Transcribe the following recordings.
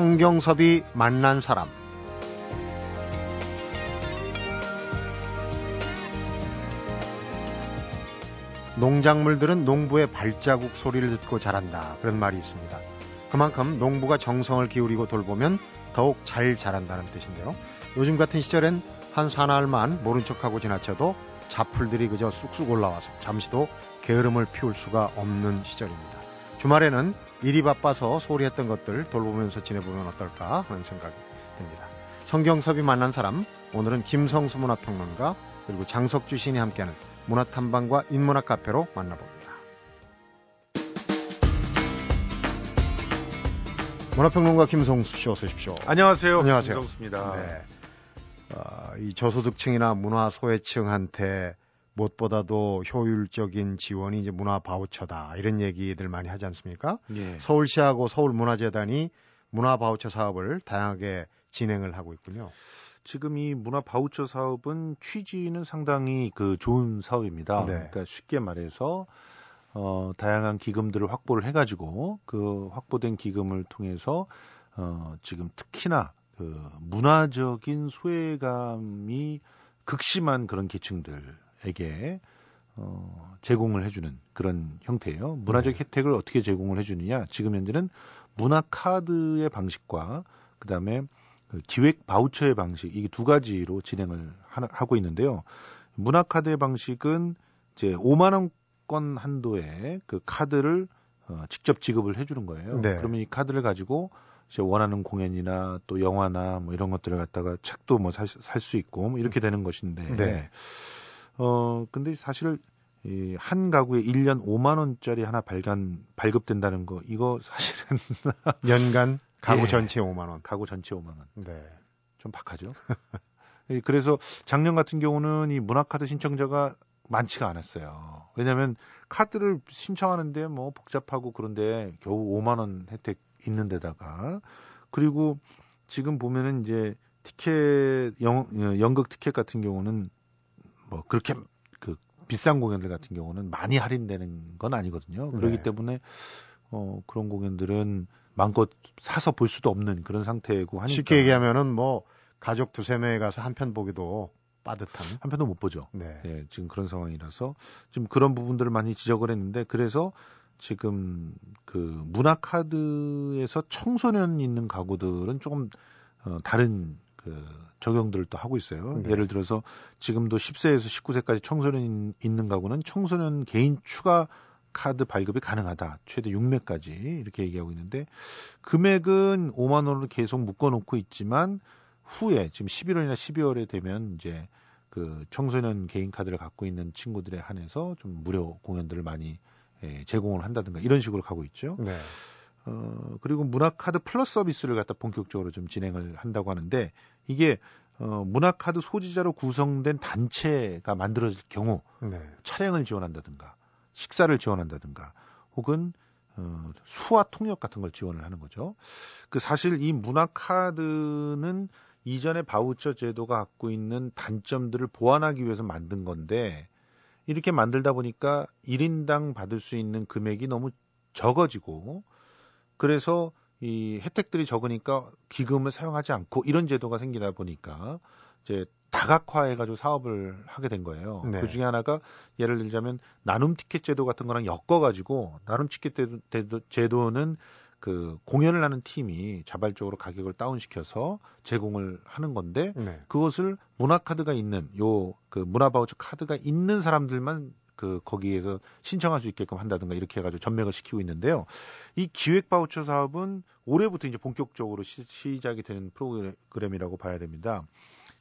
성경섭이 만난 사람 농작물들은 농부의 발자국 소리를 듣고 자란다. 그런 말이 있습니다. 그만큼 농부가 정성을 기울이고 돌보면 더욱 잘 자란다는 뜻인데요. 요즘 같은 시절엔 한 사나흘만 모른 척하고 지나쳐도 잡풀들이 그저 쑥쑥 올라와서 잠시도 게으름을 피울 수가 없는 시절입니다. 주말에는 일이 바빠서 소홀히 했던 것들 돌보면서 지내보면 어떨까 하는 생각이 듭니다. 성경섭이 만난 사람, 오늘은 김성수 문화평론가 그리고 장석주 시인이 함께하는 문화탐방과 인문학 카페로 만나봅니다. 문화평론가 김성수 씨 어서 오십시오. 안녕하세요. 안녕하세요. 김성수입니다. 네. 어, 이 저소득층이나 문화 소외층한테 무엇보다도 효율적인 지원이 이제 문화 바우처다 이런 얘기들 많이 하지 않습니까? 예. 서울시하고 서울문화재단이 문화 바우처 사업을 다양하게 진행을 하고 있군요. 지금 이 문화 바우처 사업은 취지는 상당히 그 좋은 사업입니다. 네. 그러니까 쉽게 말해서 어, 다양한 기금들을 확보를 해가지고 그 확보된 기금을 통해서 어, 지금 특히나 그 문화적인 소외감이 극심한 그런 계층들 에게 어, 제공을 해주는 그런 형태예요. 문화적 네. 혜택을 어떻게 제공을 해주느냐? 지금 현재는 문화 카드의 방식과 그 다음에 그 기획 바우처의 방식 이게 두 가지로 진행을 하, 고 있는데요. 문화 카드의 방식은 이제 5만 원권 한도의 그 카드를 어, 직접 지급을 해주는 거예요. 네. 그러면 이 카드를 가지고 이제 원하는 공연이나 또 영화나 뭐 이런 것들을 갖다가 책도 뭐 살 수 있고 뭐 이렇게 되는 것인데. 네. 어 근데 사실 이한 가구에 1년 5만 원짜리 하나 발간 발급된다는 거 이거 사실은 연간 가구 예. 전체 5만 원. 가구 전체 5만 원. 네. 좀 박하죠. 예, 그래서 작년 같은 경우는 이 문화카드 신청자가 많지가 않았어요. 왜냐하면 카드를 신청하는데 뭐 복잡하고 그런데 겨우 5만 원 혜택 있는 데다가 그리고 지금 보면은 이제 티켓 영, 어, 연극 티켓 같은 경우는 뭐 그렇게 그 비싼 공연들 같은 경우는 많이 할인되는 건 아니거든요. 그렇기 네. 때문에 어 그런 공연들은 마음껏 사서 볼 수도 없는 그런 상태고 하니까 쉽게 얘기하면은 뭐 가족 두세 명에 가서 한 편 보기도 빠듯한. 한 편도 못 보죠. 네. 예, 지금 그런 상황이라서 지금 그런 부분들을 많이 지적을 했는데 그래서 지금 그 문화 카드에서 청소년 있는 가구들은 조금 어, 다른 그 적용들을 또 하고 있어요. 네. 예를 들어서 지금도 10세에서 19세까지 청소년 있는 가구는 청소년 개인 추가 카드 발급이 가능하다. 최대 6매까지 이렇게 얘기하고 있는데 금액은 5만 원으로 계속 묶어 놓고 있지만 후에 지금 11월이나 12월에 되면 이제 그 청소년 개인 카드를 갖고 있는 친구들에 한해서 좀 무료 공연들을 많이 예, 제공을 한다든가 이런 식으로 가고 있죠. 네. 어, 그리고 문화카드 플러스 서비스를 갖다 본격적으로 좀 진행을 한다고 하는데 이게 어, 문화카드 소지자로 구성된 단체가 만들어질 경우 네. 차량을 지원한다든가 식사를 지원한다든가 혹은 어, 수화 통역 같은 걸 지원을 하는 거죠. 그 사실 이 문화카드는 이전에 바우처 제도가 갖고 있는 단점들을 보완하기 위해서 만든 건데 이렇게 만들다 보니까 1인당 받을 수 있는 금액이 너무 적어지고 그래서 이 혜택들이 적으니까 기금을 사용하지 않고 이런 제도가 생기다 보니까 이제 다각화해가지고 사업을 하게 된 거예요. 네. 그 중에 하나가 예를 들자면 나눔 티켓 제도 같은 거랑 엮어가지고 나눔 티켓 제도- 제도, 제도는 그 공연을 하는 팀이 자발적으로 가격을 다운시켜서 제공을 하는 건데 네. 그것을 문화카드가 있는 요 그 문화바우처 카드가 있는 사람들만 그 거기에서 신청할 수 있게끔 한다든가 이렇게 해가지고 전맥을 시키고 있는데요. 이 기획 바우처 사업은 올해부터 이제 본격적으로 시, 시작이 되는 프로그램이라고 봐야 됩니다.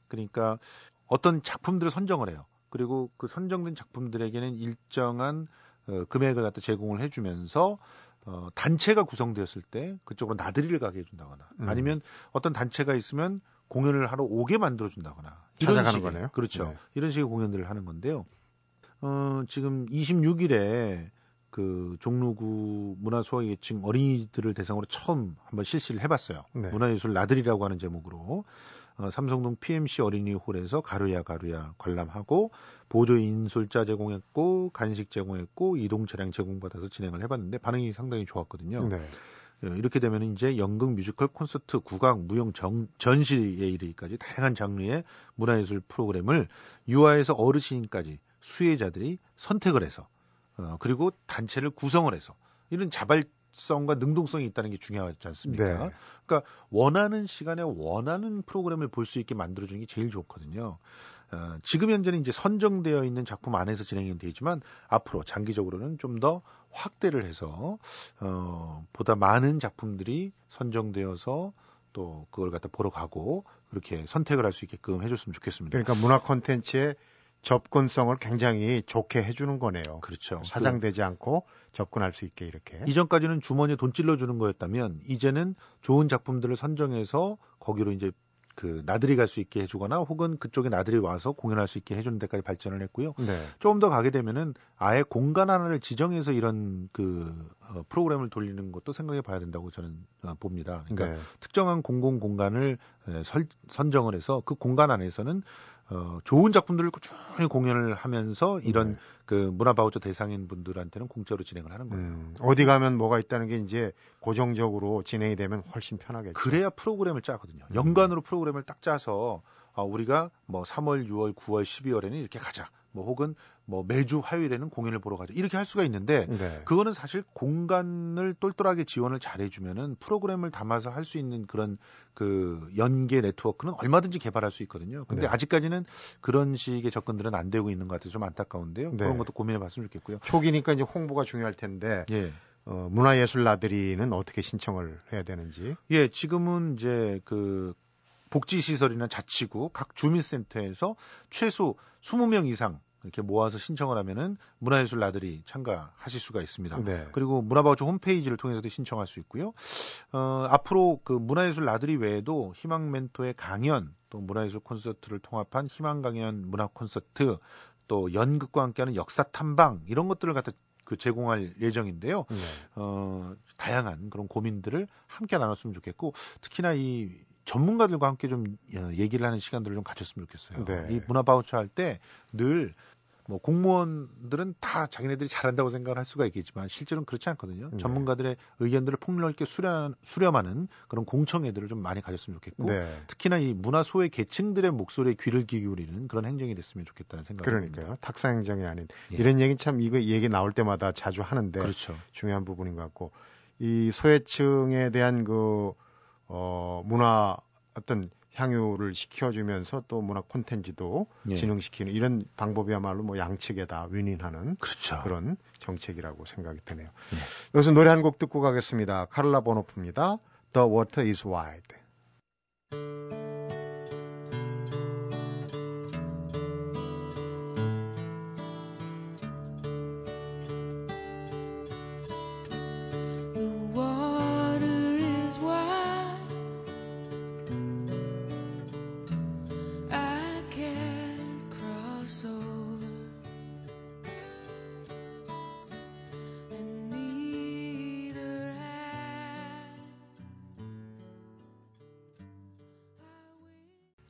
그러니까 어떤 작품들을 선정을 해요. 그리고 그 선정된 작품들에게는 일정한 어, 금액을 갖다 제공을 해주면서 어, 단체가 구성되었을 때 그쪽으로 나들이를 가게 해준다거나 음. 아니면 어떤 단체가 있으면 공연을 하러 오게 만들어준다거나 찾아가는 식의, 거네요. 그렇죠. 네. 이런 식의 공연들을 하는 건데요. 어, 지금 26일에 그 종로구 문화소외계층 어린이들을 대상으로 처음 한번 실시를 해봤어요. 네. 문화예술 나들이라고 하는 제목으로 어, 삼성동 PMC 어린이홀에서 가루야 가루야 관람하고 보조 인솔자 제공했고 간식 제공했고 이동 차량 제공받아서 진행을 해봤는데 반응이 상당히 좋았거든요. 네. 어, 이렇게 되면 이제 연극, 뮤지컬, 콘서트, 국악, 무용, 정, 전시에 이르기까지 다양한 장르의 문화예술 프로그램을 유아에서 어르신까지 수혜자들이 선택을 해서 어, 그리고 단체를 구성을 해서 이런 자발성과 능동성이 있다는 게 중요하지 않습니까? 네. 그러니까 원하는 시간에 원하는 프로그램을 볼 수 있게 만들어주는 게 제일 좋거든요. 어, 지금 현재는 이제 선정되어 있는 작품 안에서 진행이 되지만 앞으로 장기적으로는 좀 더 확대를 해서 어, 보다 많은 작품들이 선정되어서 또 그걸 갖다 보러 가고 그렇게 선택을 할 수 있게끔 해줬으면 좋겠습니다. 그러니까 문화 콘텐츠의 접근성을 굉장히 좋게 해주는 거네요. 그렇죠. 사장되지 않고 접근할 수 있게 이렇게. 이전까지는 주머니에 돈 찔러주는 거였다면 이제는 좋은 작품들을 선정해서 거기로 이제 그 나들이 갈 수 있게 해주거나 혹은 그쪽에 나들이 와서 공연할 수 있게 해주는 데까지 발전을 했고요. 네. 조금 더 가게 되면은 아예 공간 하나를 지정해서 이런 그 어, 프로그램을 돌리는 것도 생각해 봐야 된다고 저는 어, 봅니다. 그러니까 네. 특정한 공공 공간을 에, 설, 선정을 해서 그 공간 안에서는 어, 좋은 작품들을 꾸준히 공연을 하면서 이런 네. 그 문화 바우처 대상인 분들한테는 공짜로 진행을 하는 거예요. 음, 어디 가면 뭐가 있다는 게 이제 고정적으로 진행이 되면 훨씬 편하겠죠. 그래야 프로그램을 짜거든요. 음. 연관으로 프로그램을 딱 짜서 아, 우리가 뭐 3월, 6월, 9월, 12월에는 이렇게 가자. 뭐 혹은 뭐 매주 화요일에는 공연을 보러 가자. 이렇게 할 수가 있는데 네. 그거는 사실 공간을 똘똘하게 지원을 잘 해주면은 프로그램을 담아서 할 수 있는 그런 그 연계 네트워크는 얼마든지 개발할 수 있거든요. 근데 네. 아직까지는 그런 식의 접근들은 안 되고 있는 것 같아서 좀 안타까운데요. 네. 그런 것도 고민해 봤으면 좋겠고요. 초기니까 이제 홍보가 중요할 텐데 예. 어, 문화예술 나들이는 어떻게 신청을 해야 되는지. 예, 지금은 이제 그 복지시설이나 자치구 각 주민센터에서 최소 20명 이상 이렇게 모아서 신청을 하면은 문화예술 나들이 참가하실 수가 있습니다. 네. 그리고 문화바우처 홈페이지를 통해서도 신청할 수 있고요. 어, 앞으로 그 문화예술 나들이 외에도 희망 멘토의 강연, 또 문화예술 콘서트를 통합한 희망 강연 문화 콘서트, 또 연극과 함께하는 역사 탐방 이런 것들을 갖다 그 제공할 예정인데요. 네. 어, 다양한 그런 고민들을 함께 나눴으면 좋겠고 특히나 이 전문가들과 함께 좀 어, 얘기를 하는 시간들을 좀 가졌으면 좋겠어요. 네. 이 문화 바우처 할 때 늘 뭐 공무원들은 다 자기네들이 잘한다고 생각을 할 수가 있겠지만 실제로는 그렇지 않거든요. 네. 전문가들의 의견들을 폭넓게 수렴, 수렴하는 그런 공청회들을 좀 많이 가졌으면 좋겠고 네. 특히나 이 문화 소외 계층들의 목소리에 귀를 기울이는 그런 행정이 됐으면 좋겠다는 생각이 듭니다. 그러니까요. 탁상 행정이 아닌 예. 이런 얘기 참 이거 얘기 나올 때마다 자주 하는데 그렇죠. 중요한 부분인 것 같고 이 소외층에 대한 그 어, 문화 어떤 향유를 시켜주면서 또 문화 콘텐츠도 예. 진흥시키는 이런 방법이야말로 뭐 양측에 다 윈윈하는 그렇죠. 그런 정책이라고 생각이 드네요. 네. 여기서 노래 한 곡 듣고 가겠습니다. 카를라 보노프입니다. The Water is Wide.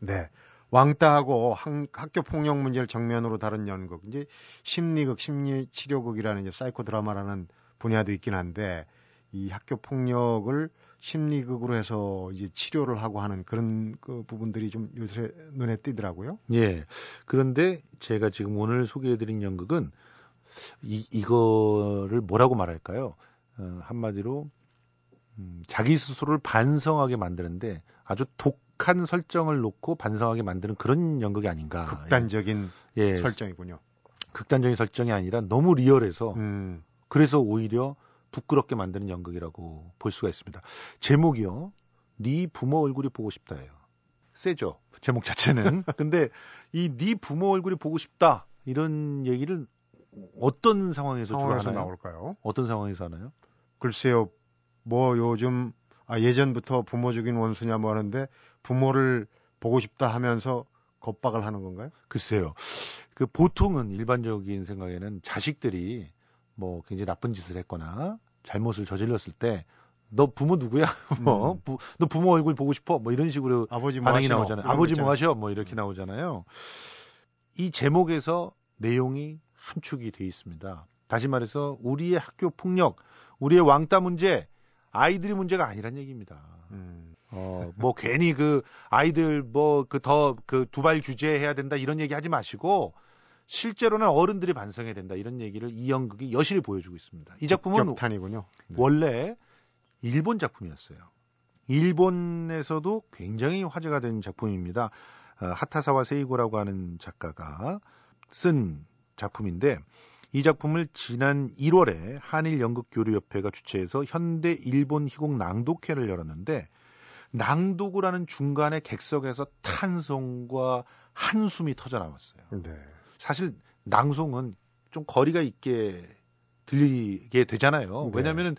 네. 왕따하고 학, 학교 폭력 문제를 정면으로 다룬 연극. 이제 심리극, 심리 치료극이라는 이제 사이코 드라마라는 분야도 있긴 한데 이 학교 폭력을 심리극으로 해서 이제 치료를 하고 하는 그런 그 부분들이 좀 요새 눈에 띄더라고요. 예. 그런데 제가 지금 오늘 소개해드린 연극은 이, 이거를 뭐라고 말할까요? 어, 한마디로 음, 자기 스스로를 반성하게 만드는데 아주 독 한 설정을 놓고 반성하게 만드는 그런 연극이 아닌가. 극단적인 예, 설정이군요. 극단적인 설정이 아니라 너무 리얼해서 음, 그래서 오히려 부끄럽게 만드는 연극이라고 볼 수가 있습니다. 제목이요. 네 부모 얼굴이 보고 싶다예요. 세죠. 제목 자체는. 근데 이 네 부모 얼굴이 보고 싶다 이런 얘기를 어떤 상황에서 주로 상황에서 하나요? 나올까요? 어떤 상황에서 하나요? 글쎄요, 뭐 요즘 아 예전부터 부모 죽인 원수냐 뭐 하는데 부모를 보고 싶다 하면서 겁박을 하는 건가요? 글쎄요. 그 보통은 일반적인 생각에는 자식들이 뭐 굉장히 나쁜 짓을 했거나 잘못을 저질렀을 때 너 부모 누구야? 뭐 음. 부, 너 부모 얼굴 보고 싶어? 뭐 이런 식으로 아버지 뭐 반응이 하시노? 나오잖아요. 아버지 거 뭐. 하셔? 뭐 이렇게 나오잖아요. 이 제목에서 내용이 함축이 돼 있습니다. 다시 말해서 우리의 학교 폭력, 우리의 왕따 문제 아이들이 문제가 아니란 얘기입니다. 음. 어, 뭐 괜히 그 아이들 뭐 그 더 그 두발 규제해야 된다 이런 얘기 하지 마시고 실제로는 어른들이 반성해야 된다 이런 얘기를 이 연극이 여실히 보여주고 있습니다. 이 작품은 격탄이군요. 네. 원래 일본 작품이었어요. 일본에서도 굉장히 화제가 된 작품입니다. 어, 하타사와 세이고라고 하는 작가가 쓴 작품인데 이 작품을 지난 1월에 한일 연극교류협회가 주최해서 현대 일본 희곡 낭독회를 열었는데 낭독을 하는 중간에 객석에서 탄성과 한숨이 터져 나왔어요. 네. 사실 낭송은 좀 거리가 있게 들리게 되잖아요. 네. 왜냐하면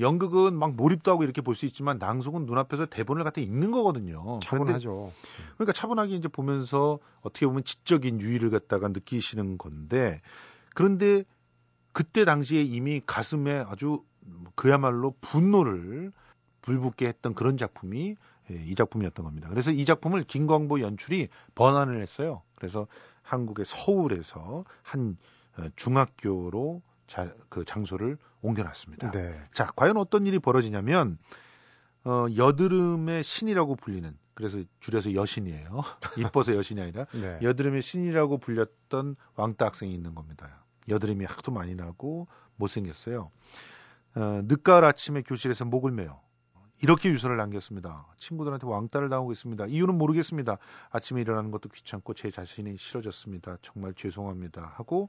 연극은 막 몰입도 하고 이렇게 볼 수 있지만 낭송은 눈앞에서 대본을 갖다 읽는 거거든요. 차분하죠. 그러니까 차분하게 이제 보면서 어떻게 보면 지적인 유의를 갖다가 느끼시는 건데 그런데 그때 당시에 이미 가슴에 아주 그야말로 분노를 불붙게 했던 그런 작품이 예, 이 작품이었던 겁니다. 그래서 이 작품을 김광보 연출이 번안을 했어요. 그래서 한국의 서울에서 한 어, 중학교로 자, 그 장소를 옮겨놨습니다. 네. 자, 과연 어떤 일이 벌어지냐면 어, 여드름의 신이라고 불리는 그래서 줄여서 여신이에요. 이뻐서 여신이 아니라 네. 여드름의 신이라고 불렸던 왕따 학생이 있는 겁니다. 여드름이 하도 많이 나고 못생겼어요. 어, 늦가을 아침에 교실에서 목을 메요. 이렇게 유서를 남겼습니다. 친구들한테 왕따를 당하고 있습니다. 이유는 모르겠습니다. 아침에 일어나는 것도 귀찮고 제 자신이 싫어졌습니다. 정말 죄송합니다. 하고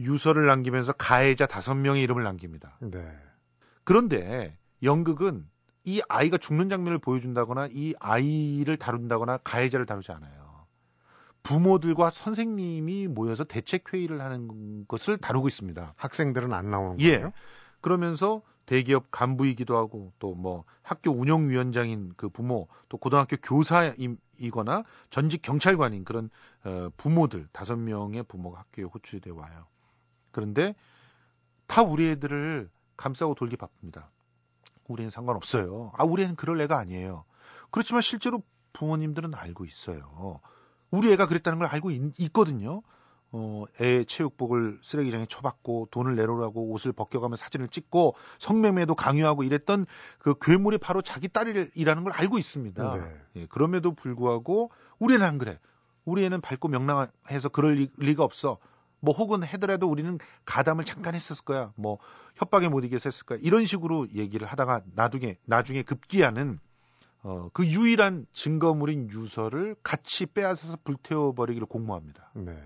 유서를 남기면서 가해자 다섯 명의 이름을 남깁니다. 네. 그런데 연극은 이 아이가 죽는 장면을 보여준다거나 이 아이를 다룬다거나 가해자를 다루지 않아요. 부모들과 선생님이 모여서 대책 회의를 하는 것을 다루고 있습니다. 학생들은 안 나오는 예. 거예요? 그러면서 대기업 간부이기도 하고 또 뭐 학교 운영위원장인 그 부모 또 고등학교 교사이거나 전직 경찰관인 그런 어, 부모들 다섯 명의 부모가 학교에 호출돼 와요. 그런데 다 우리 애들을 감싸고 돌기 바쁩니다. 우리는 상관없어요. 아, 우리 애는 그럴 애가 아니에요. 그렇지만 실제로 부모님들은 알고 있어요. 우리 애가 그랬다는 걸 알고 있, 거든요 어, 애 체육복을 쓰레기장에 쳐박고 돈을 내놓으라고 옷을 벗겨가며 사진을 찍고 성매매도 강요하고 이랬던 그 괴물이 바로 자기 딸이라는 걸 알고 있습니다. 네. 예, 그럼에도 불구하고 우리 애는 안 그래. 우리 애는 밝고 명랑해서 그럴 리, 리가 없어. 뭐 혹은 해더라도 우리는 가담을 잠깐 했었을 거야. 뭐 협박에 못 이겨서 했을 거야. 이런 식으로 얘기를 하다가 나중에 나중에 급기야는 어, 그 유일한 증거물인 유서를 같이 빼앗아서 불태워 버리기를 공모합니다. 네.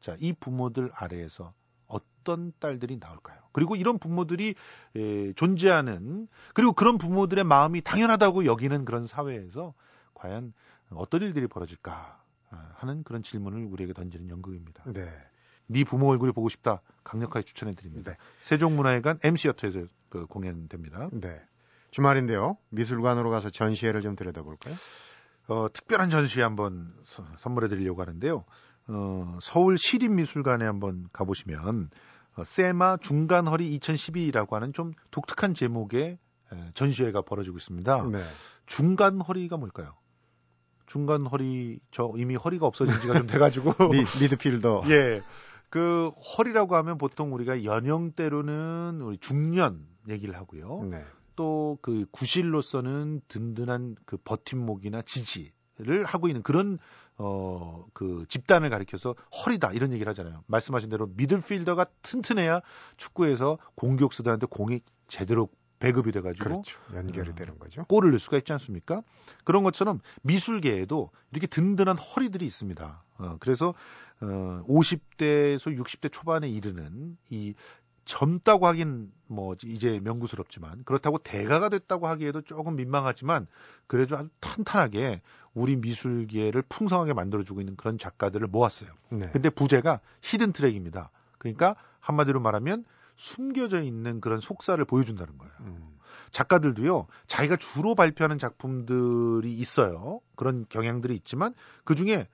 자, 이 부모들 아래에서 어떤 딸들이 나올까요? 그리고 이런 부모들이 에, 존재하는 그리고 그런 부모들의 마음이 당연하다고 여기는 그런 사회에서 과연 어떤 일들이 벌어질까 아, 하는 그런 질문을 우리에게 던지는 연극입니다. 네. 네 부모 얼굴이 보고 싶다 강력하게 추천해 드립니다. 네. 세종문화회관 MC어터에서 그 공연됩니다. 네. 주말인데요. 미술관으로 가서 전시회를 좀 들여다볼까요? 어, 특별한 전시회 한번 서- 선물해 드리려고 하는데요. 어, 서울 시립미술관에 한번 가보시면 어, 세마 중간허리 2012라고 하는 좀 독특한 제목의 에, 전시회가 벌어지고 있습니다. 네. 중간허리가 뭘까요? 중간허리 저 이미 허리가 없어진 지가 좀 돼가지고 미, 미드필더. 예. 그 허리라고 하면 보통 우리가 연령대로는 우리 중년 얘기를 하고요. 네. 또그 구실로서는 든든한 그 버팀목이나 지지를 하고 있는 그런 어 그 집단을 가리켜서 허리다 이런 얘기를 하잖아요. 말씀하신 대로 미들필더가 튼튼해야 축구에서 공격수들한테 공이 제대로 배급이 돼가지고 그렇죠. 연결이 어. 되는 거죠. 골을 넣을 수가 있지 않습니까? 그런 것처럼 미술계에도 이렇게 든든한 허리들이 있습니다. 어, 그래서 어, 50대에서 60대 초반에 이르는 이 젊다고 하긴 뭐 이제 명구스럽지만 그렇다고 대가가 됐다고 하기에도 조금 민망하지만 그래도 아주 탄탄하게 우리 미술계를 풍성하게 만들어주고 있는 그런 작가들을 모았어요. 네. 근데 부제가 히든 트랙입니다. 그러니까 한마디로 말하면 숨겨져 있는 그런 속사를 보여준다는 거예요. 음. 작가들도요, 자기가 주로 발표하는 작품들이 있어요. 그런 경향들이 있지만, 그 중에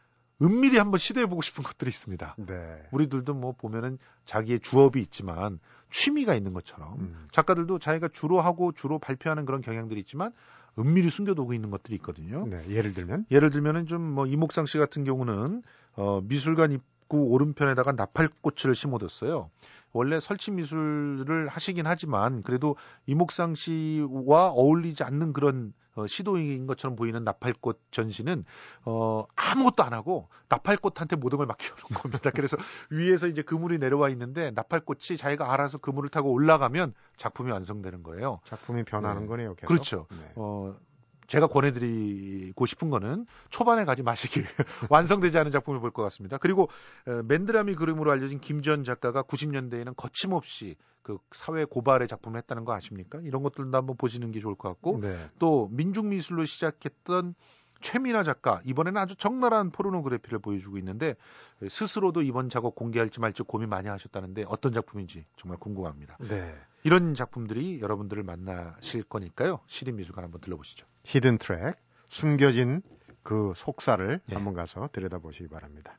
은밀히 한번 시도해보고 싶은 것들이 있습니다. 네. 우리들도 뭐 보면은 자기의 주업이 있지만, 취미가 있는 것처럼, 음. 작가들도 자기가 주로 하고 주로 발표하는 그런 경향들이 있지만, 은밀히 숨겨두고 있는 것들이 있거든요. 네. 예를 들면 예를 들면은 좀 뭐 이목상 씨 같은 경우는 어, 미술관 입구 오른편에다가 나팔꽃을 심어뒀어요. 원래 설치 미술을 하시긴 하지만 그래도 이목상 씨와 어울리지 않는 그런 어, 시도인 것처럼 보이는 나팔꽃 전시는 어, 아무것도 안 하고 나팔꽃한테 모든 걸 맡겨놓은 겁니다. 그래서 위에서 이제 그물이 내려와 있는데 나팔꽃이 자기가 알아서 그물을 타고 올라가면 작품이 완성되는 거예요. 작품이 변하는 네. 거네요. 계속. 그렇죠. 네. 어, 제가 권해드리고 싶은 거는 초반에 가지 마시길 완성되지 않은 작품을 볼 것 같습니다. 그리고 에, 맨드라미 그림으로 알려진 김지연 작가가 90년대에는 거침없이 그 사회 고발의 작품을 했다는 거 아십니까? 이런 것들도 한번 보시는 게 좋을 것 같고 네. 또 민중미술로 시작했던 최민아 작가 이번에는 아주 적나라한 포르노그래피를 보여주고 있는데 스스로도 이번 작업 공개할지 말지 고민 많이 하셨다는데 어떤 작품인지 정말 궁금합니다. 네. 이런 작품들이 여러분들을 만나실 거니까요. 시립미술관 한번 들러보시죠. 히든 트랙, 숨겨진 그 속사를 예. 한번 가서 들여다보시기 바랍니다.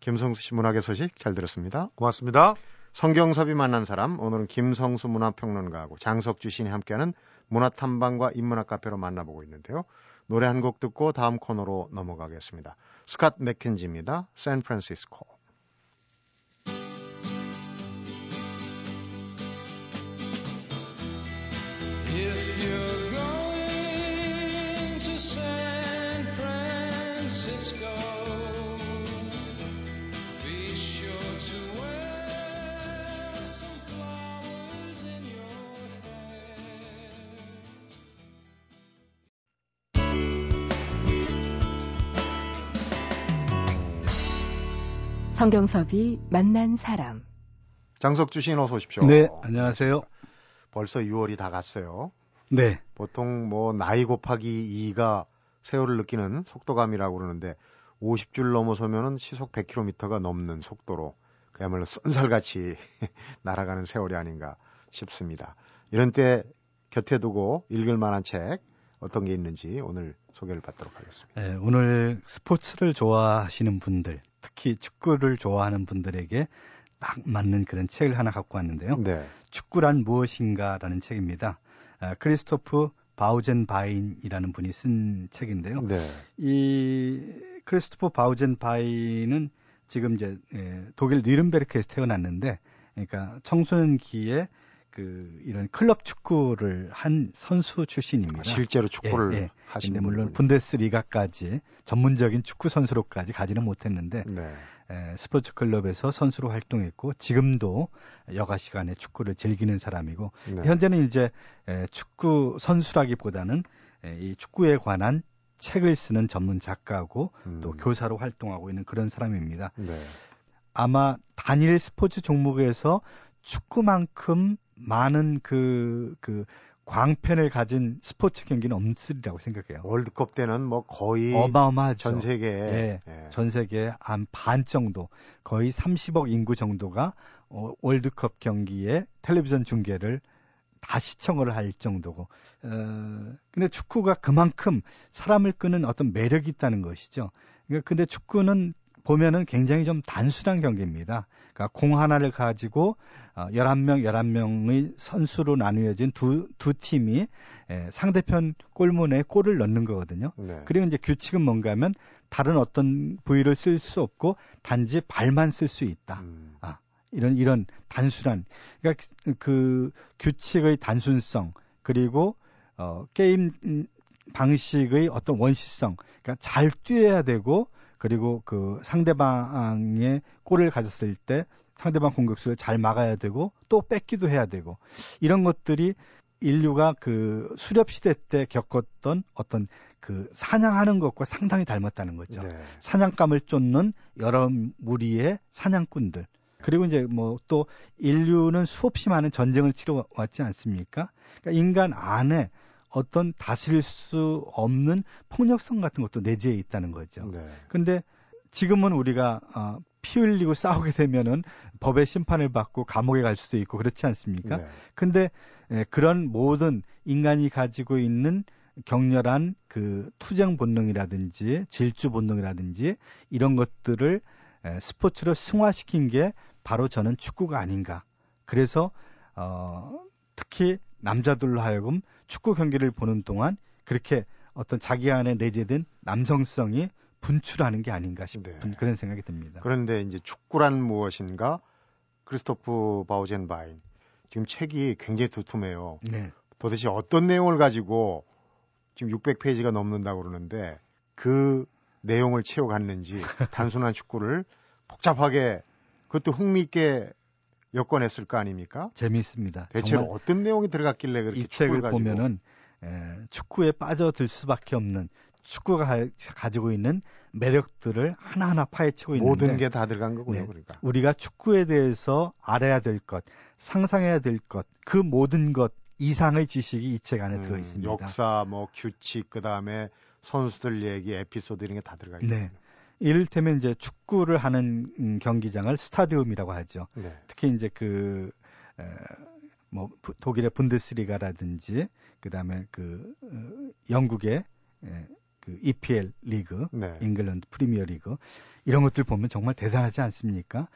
김성수 씨 문학의 소식 잘 들었습니다. 고맙습니다. 성경섭이 만난 사람, 오늘은 김성수 문화평론가하고 장석주 시인이 함께하는 문화탐방과 인문학 카페로 만나보고 있는데요. 노래 한 곡 듣고 다음 코너로 넘어가겠습니다. 스캇 맥켄지입니다. 샌프란시스코. 성경섭이 만난 사람. 장석주 시인 어서 오십시오. 네, 안녕하세요. 벌써 6월이 다 갔어요. 네, 보통 뭐 나이 곱하기 2가 세월을 느끼는 속도감이라고 그러는데 50줄 넘어서면은 시속 100km가 넘는 속도로 그야말로 쏜살같이 날아가는 세월이 아닌가 싶습니다. 이런 때 곁에 두고 읽을 만한 책 어떤 게 있는지 오늘 소개를 받도록 하겠습니다. 네, 오늘 스포츠를 좋아하시는 분들, 특히 축구를 좋아하는 분들에게 딱 맞는 그런 책을 하나 갖고 왔는데요. 네. 축구란 무엇인가라는 책입니다. 아, 크리스토프 바우젠 바인이라는 분이 쓴 책인데요. 네. 이 크리스토프 바우젠 바인은 지금 이제 예, 독일 뉘른베르크에서 태어났는데, 그러니까 청소년기에 그 이런 클럽 축구를 한 선수 출신입니다. 실제로 축구를 예, 예. 하시는 물론. 분데스리가까지 전문적인 축구 선수로까지 가지는 못했는데 네. 에, 스포츠 클럽에서 선수로 활동했고 지금도 여가 시간에 축구를 즐기는 사람이고 네. 현재는 이제 에, 축구 선수라기보다는 에, 이 축구에 관한 책을 쓰는 전문 작가고 음. 또 교사로 활동하고 있는 그런 사람입니다. 네. 아마 단일 스포츠 종목에서 축구만큼 많은 그, 그, 광팬을 가진 스포츠 경기는 없으리라고 생각해요. 월드컵 때는 뭐 거의 어마어마하죠. 전 세계에 예. 예. 전 세계 한 반 정도, 거의 30억 인구 정도가 어, 월드컵 경기에 텔레비전 중계를 다 시청을 할 정도고, 어, 근데 축구가 그만큼 사람을 끄는 어떤 매력이 있다는 것이죠. 그러니까 근데 축구는 보면은 굉장히 좀 단순한 경기입니다. 그러니까 공 하나를 가지고 어, 11명, 11명의 선수로 나누어진 두, 두 팀이 에, 상대편 골문에 골을 넣는 거거든요. 네. 그리고 이제 규칙은 뭔가 하면 다른 어떤 부위를 쓸 수 없고 단지 발만 쓸 수 있다. 음. 이런 이런 단순한 그러니까 그- 그 규칙의 단순성 그리고 어 게임 음, 방식의 어떤 원시성 그러니까 잘 뛰어야 되고 그리고 그 상대방의 골을 가졌을 때 상대방 공격수를 잘 막아야 되고 또 뺏기도 해야 되고 이런 것들이 인류가 그 수렵 시대 때 겪었던 어떤 그 사냥하는 것과 상당히 닮았다는 거죠. 네. 사냥감을 쫓는 여러 무리의 사냥꾼들. 그리고 이제 뭐 또 인류는 수없이 많은 전쟁을 치러 왔지 않습니까? 그러니까 인간 안에 어떤 다스릴 수 없는 폭력성 같은 것도 내재해 있다는 거죠. 네. 근데 지금은 우리가 어, 피 흘리고 싸우게 되면은 법의 심판을 받고 감옥에 갈 수도 있고 그렇지 않습니까? 네. 근데 에, 그런 모든 인간이 가지고 있는 격렬한 그 투쟁 본능이라든지 질주 본능이라든지 이런 것들을 에, 스포츠로 승화시킨 게 바로 저는 축구가 아닌가. 그래서 어, 특히 남자들로 하여금 축구 경기를 보는 동안 그렇게 어떤 자기 안에 내재된 남성성이 분출하는 게 아닌가 싶은 네. 그런 생각이 듭니다. 그런데 이제 축구란 무엇인가 크리스토프 바우젠바인 지금 책이 굉장히 두툼해요. 네. 도대체 어떤 내용을 가지고 지금 600페이지가 넘는다고 그러는데 그 내용을 채워갔는지 단순한 축구를 복잡하게 그것도 흥미있게 엮어냈을 거 아닙니까? 재미있습니다. 대체로 정말 어떤 내용이 들어갔길래 그렇게 이 책을 가지고 보면은 에, 축구에 빠져들 수밖에 없는 축구가 가, 가 지고 있는 매력들을 하나하나 파헤치고 있는데 모든 게 다 들어간 거군요. 네. 그러니까 우리가 축구에 대해서 알아야 될 것, 상상해야 될 것, 그 모든 것 이상의 지식이 이 책 안에 들어 음, 있습니다. 역사, 뭐 규칙, 그 다음에 선수들 얘기, 에피소드 이런 게 다 들어가 있네요. 네. 이를테면 이제 축구를 하는 음, 경기장을 스타디움이라고 하죠. 네. 특히 이제 그, 에, 뭐, 부- 독일의 분데스리가라든지, 그 다음에 그, 어, 영국의, 에, 그 EPL 리그, 네. 잉글랜드 프리미어 리그, 이런 것들 보면 정말 대단하지 않습니까?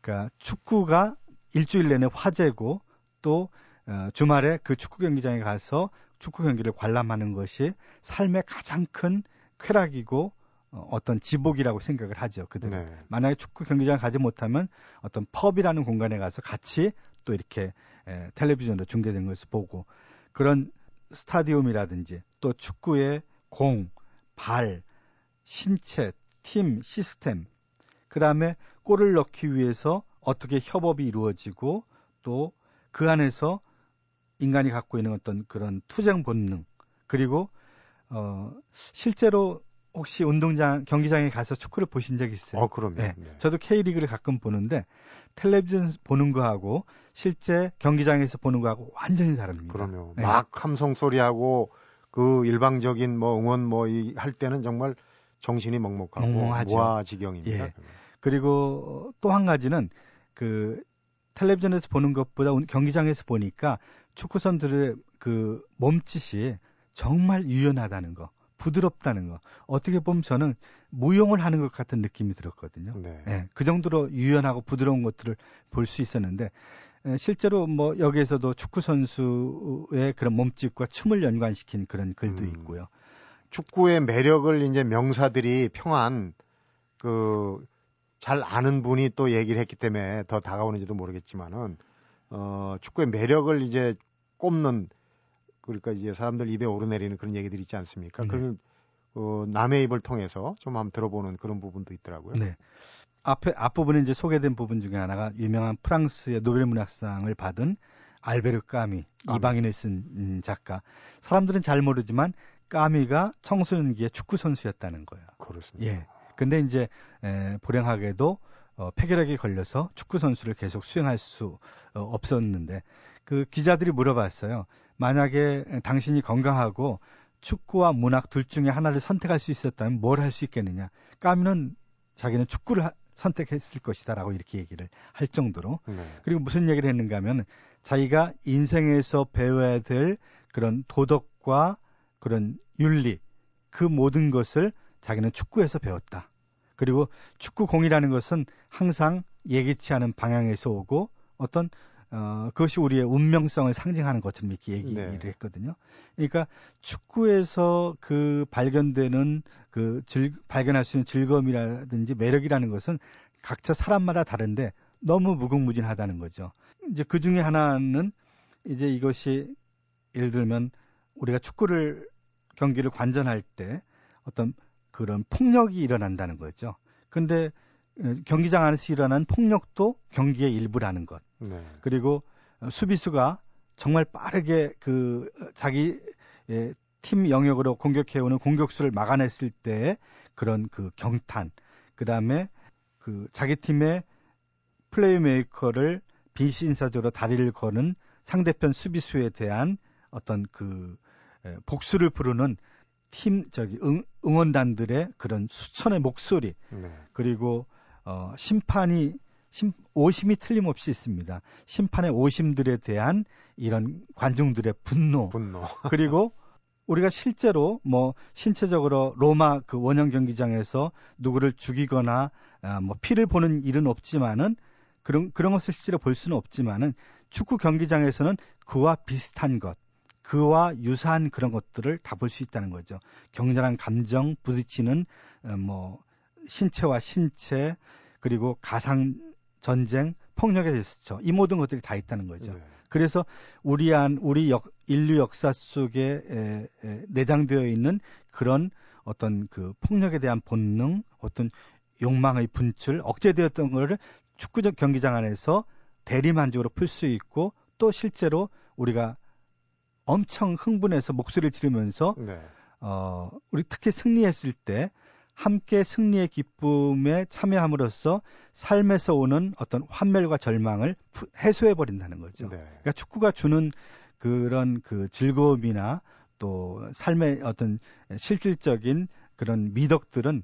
그러니까 축구가 일주일 내내 화제고, 또, 어, 주말에 그 축구 경기장에 가서 축구 경기를 관람하는 것이 삶의 가장 큰 쾌락이고, 어, 어떤 지복이라고 생각을 하죠. 그들은. 네. 만약에 축구 경기장 가지 못하면 어떤 펍이라는 공간에 가서 같이 또 이렇게 에, 텔레비전으로 중계된 것을 보고 그런 스타디움이라든지 또 축구의 공, 발, 신체, 팀, 시스템, 그 다음에 골을 넣기 위해서 어떻게 협업이 이루어지고 또 그 안에서 인간이 갖고 있는 어떤 그런 투쟁 본능 그리고 어 실제로 혹시 운동장 경기장에 가서 축구를 보신 적 있어요? 어, 그러면. 네. 네. 저도 K리그를 가끔 보는데 텔레비전 보는 거하고 실제 경기장에서 보는 거하고 완전히 다릅니다. 그럼요. 네. 막 함성 소리하고 그 일방적인 뭐 응원 뭐할 때는 정말 정신이 먹먹하고 멍멍하죠. 무아지경입니다. 예. 그리고 또 한 가지는 그 텔레비전에서 보는 것보다 운- 경기장에서 보니까 축구 선수들의 그 몸짓이 정말 유연하다는 거, 부드럽다는 거. 어떻게 보면 저는 무용을 하는 것 같은 느낌이 들었거든요. 네. 예, 그 정도로 유연하고 부드러운 것들을 볼 수 있었는데 에, 실제로 뭐 여기에서도 축구 선수의 그런 몸짓과 춤을 연관시킨 그런 글도 음. 있고요. 축구의 매력을 이제 명사들이 평한 그 잘 아는 분이 또 얘기를 했기 때문에 더 다가오는지도 모르겠지만은 어 축구의 매력을 이제 꼽는 그러니까 이제 사람들 입에 오르내리는 그런 얘기들이 있지 않습니까? 네. 그걸 어, 남의 입을 통해서 좀 한번 들어보는 그런 부분도 있더라고요. 네. 앞에 앞부분에 이제 소개된 부분 중에 하나가 유명한 프랑스의 노벨 문학상을 받은 알베르 까미 까미. 이방인을 쓴 음, 작가. 사람들은 잘 모르지만 까미가 청소년기에 축구 선수였다는 거예요. 그렇습니다. 예. 근데 이제 에, 불행하게도 어, 폐결핵에 걸려서 축구 선수를 계속 수행할 수 어, 없었는데 그 기자들이 물어봤어요. 만약에 당신이 건강하고 축구와 문학 둘 중에 하나를 선택할 수 있었다면 뭘 할 수 있겠느냐? 까미는 자기는 축구를 하- 선택했을 것이다라고 이렇게 얘기를 할 정도로 네. 그리고 무슨 얘기를 했는가 하면 자기가 인생에서 배워야 될 그런 도덕과 그런 윤리 그 모든 것을 자기는 축구에서 배웠다. 그리고 축구공이라는 것은 항상 예기치 않은 방향에서 오고 어떤 어, 그것이 우리의 운명성을 상징하는 것처럼 이렇게 얘기를 네. 했거든요. 그러니까 축구에서 그 발견되는 그 즐, 발견할 수 있는 즐거움이라든지 매력이라는 것은 각자 사람마다 다른데 너무 무궁무진하다는 거죠. 이제 그 중에 하나는 이제 이것이 예를 들면 우리가 축구를 경기를 관전할 때 어떤 그런 폭력이 일어난다는 거죠. 근데 어, 경기장 안에서 일어난 폭력도 경기의 일부라는 것. 네. 그리고 어, 수비수가 정말 빠르게 그 어, 자기 예, 팀 영역으로 공격해오는 공격수를 막아냈을 때 그런 그 경탄, 그 다음에 그 자기 팀의 플레이메이커를 비신사적으로 다리를 거는 상대편 수비수에 대한 어떤 그 에, 복수를 부르는 팀 저기 응, 응원단들의 그런 수천의 목소리 네. 그리고 어, 심판이 심, 오심이 틀림없이 있습니다. 심판의 오심들에 대한 이런 관중들의 분노 분노. 그리고 우리가 실제로 뭐 신체적으로 로마 그 원형 경기장에서 누구를 죽이거나 아, 뭐 피를 보는 일은 없지만은 그런 그런 것을 실제로 볼 수는 없지만은 축구 경기장에서는 그와 비슷한 것, 그와 유사한 그런 것들을 다 볼 수 있다는 거죠. 격렬한 감정, 부딪히는 어, 뭐 신체와 신체 그리고 가상 전쟁, 폭력에 대해서 이 모든 것들이 다 있다는 거죠. 네. 그래서 우리 안 우리 역, 인류 역사 속에 에, 에, 내장되어 있는 그런 어떤 그 폭력에 대한 본능, 어떤 욕망의 분출, 억제되었던 거를 축구적 경기장 안에서 대리만족으로 풀 수 있고 또 실제로 우리가 엄청 흥분해서 목소리를 지르면서 네. 어, 우리 특히 승리했을 때 함께 승리의 기쁨에 참여함으로써 삶에서 오는 어떤 환멸과 절망을 푸- 해소해 버린다는 거죠. 네. 그러니까 축구가 주는 그런 그 즐거움이나 또 삶의 어떤 실질적인 그런 미덕들은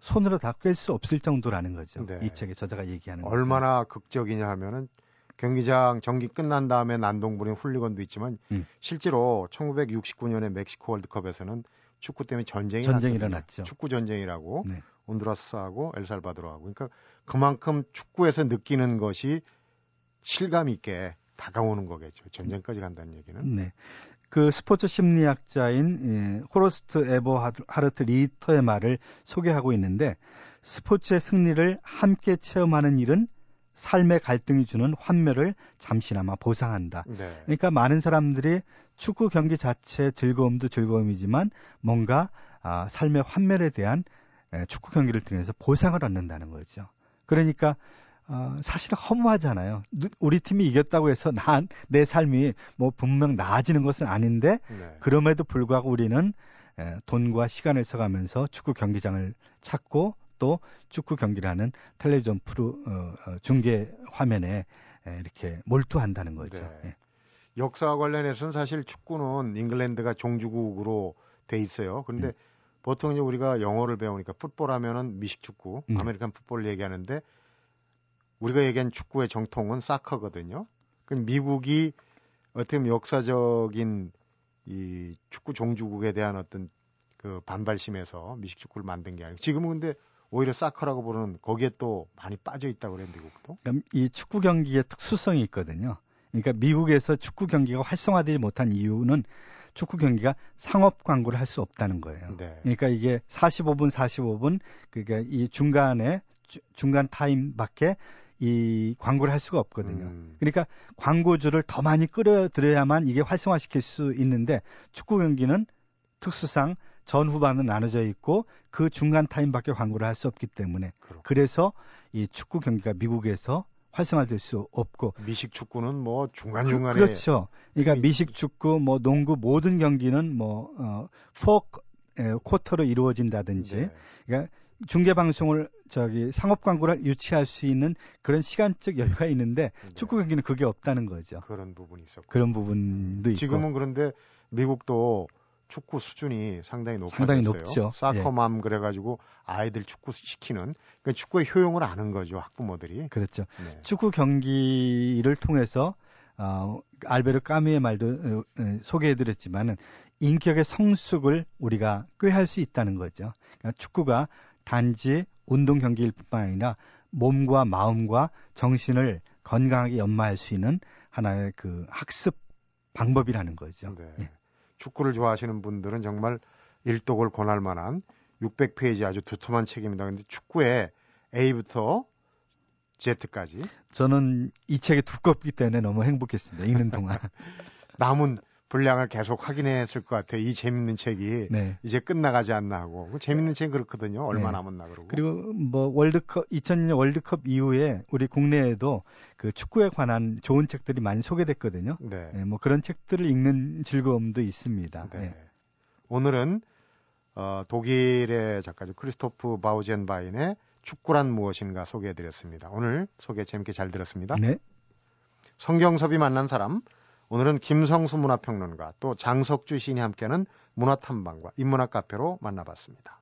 손으로 다 꿸 수 없을 정도라는 거죠. 네. 이 책에 저자가 얘기하는 것은. 얼마나 극적이냐 하면은 경기장 전기 끝난 다음에 난동 부린 훌리건도 있지만 음. 실제로 1969년에 멕시코 월드컵에서는 축구 때문에 전쟁이 전쟁이. 일어났죠. 축구 전쟁이라고 네. 온두라스하고 엘살바도르하고 그러니까 그만큼 축구에서 느끼는 것이 실감 있게 다가오는 거겠죠. 전쟁까지 간다는 얘기는. 네. 그 스포츠 심리학자인 예, 호로스트 에버하르트 리터의 말을 소개하고 있는데 스포츠의 승리를 함께 체험하는 일은 삶의 갈등이 주는 환멸을 잠시나마 보상한다. 네. 그러니까 많은 사람들이 축구 경기 자체의 즐거움도 즐거움이지만 뭔가 아, 삶의 환멸에 대한 에, 축구 경기를 통해서 보상을 얻는다는 거죠. 그러니까 어, 사실은 허무하잖아요. 누- 우리 팀이 이겼다고 해서 난 내 삶이 뭐 분명 나아지는 것은 아닌데 네. 그럼에도 불구하고 우리는 에, 돈과 시간을 써가면서 축구 경기장을 찾고 또 축구 경기라는 텔레비전 프로 어, 어, 중계 화면에 에, 이렇게 몰두한다는 거죠. 네. 예. 역사와 관련해서는 사실 축구는 잉글랜드가 종주국으로 돼 있어요. 그런데 음. 보통 이제 우리가 영어를 배우니까 football 하면은 미식 축구, 음. American football 얘기하는데 우리가 얘기한 축구의 정통은 soccer거든요. 그 미국이 어떻게 보면 역사적인 이 축구 종주국에 대한 어떤 그 반발심에서 미식 축구를 만든 게 아니고 지금은 근데 오히려 사커라고 부르는 거기에 또 많이 빠져 있다고 그래요, 미국도. 그러니까 이 축구 경기의 특수성이 있거든요. 그러니까 미국에서 축구 경기가 활성화되지 못한 이유는 축구 경기가 상업 광고를 할 수 없다는 거예요. 네. 그러니까 이게 45분, 45분 그러니까 이 중간에 주- 중간 타임밖에 이 광고를 할 수가 없거든요. 음, 그러니까 광고주를 더 많이 끌어들여야만 이게 활성화시킬 수 있는데 축구 경기는 특수상 전후반은 나눠져 있고 그 중간 타임밖에 광고를 할 수 없기 때문에 그렇고. 그래서 이 축구 경기가 미국에서 활성화될 수 없고 미식 축구는 뭐 그, 중간 중간에 그렇죠. 그러니까 그- 미식 축구, 뭐 농구 모든 경기는 뭐 어, 포 에, 쿼터로 이루어진다든지 네. 그러니까 중계 방송을 저기 상업 광고를 유치할 수 있는 그런 시간적 여유가 있는데 네. 축구 경기는 그게 없다는 거죠. 그런 부분이 있었고 그런 부분도 있고 지금은 그런데 미국도 축구 수준이 상당히 높아졌어요. 상당히 높죠. 예. 사커맘 그래가지고 아이들 축구 시키는 그러니까 축구의 효용을 아는 거죠 학부모들이. 그렇죠. 네. 축구 경기를 통해서 어, 알베르 까미의 말도 어, 어, 소개해드렸지만은 인격의 성숙을 우리가 꾀할 수 있다는 거죠. 그러니까 축구가 단지 운동 경기일 뿐만 아니라 몸과 마음과 정신을 건강하게 연마할 수 있는 하나의 그 학습 방법이라는 거죠. 네. 예. 축구를 좋아하시는 분들은 정말 일독을 권할 만한 600페이지 아주 두툼한 책입니다. 근데 축구의 A부터 Z까지 저는 이 책이 두껍기 때문에 너무 행복했습니다. 읽는 동안. 남은 분량을 계속 확인했을 것 같아요. 이 재밌는 책이 네. 이제 끝나가지 않나 하고 그 재밌는 책이 그렇거든요. 얼마 네. 남았나 그러고. 그리고 뭐 월드컵 2002년 월드컵 이후에 우리 국내에도 그 축구에 관한 좋은 책들이 많이 소개됐거든요. 네. 예, 뭐 그런 책들을 읽는 즐거움도 있습니다. 네. 예. 오늘은 어, 독일의 작가죠 크리스토프 바우젠바인의 축구란 무엇인가 소개해드렸습니다. 오늘 소개 재밌게 잘 들었습니다. 네. 성경섭이 만난 사람 오늘은 김성수 문화평론가 또 장석주 시인이 함께하는 문화탐방과 인문학 카페로 만나봤습니다.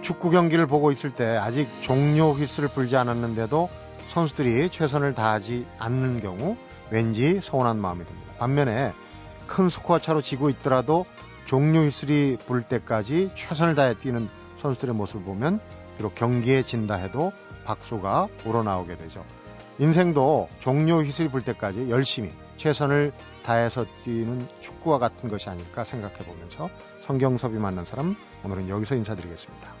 축구 경기를 보고 있을 때 아직 종료 휘슬을 불지 않았는데도 선수들이 최선을 다하지 않는 경우 왠지 서운한 마음이 듭니다. 반면에 큰 스코어 차로 지고 있더라도 종료 휘슬이 불 때까지 최선을 다해 뛰는 선수들의 모습을 보면 비록 경기에 진다 해도 박수가 우러나오게 되죠. 인생도 종료 휘슬이 불 때까지 열심히 최선을 다해서 뛰는 축구와 같은 것이 아닐까 생각해 보면서 성경섭이 만난 사람 오늘은 여기서 인사드리겠습니다.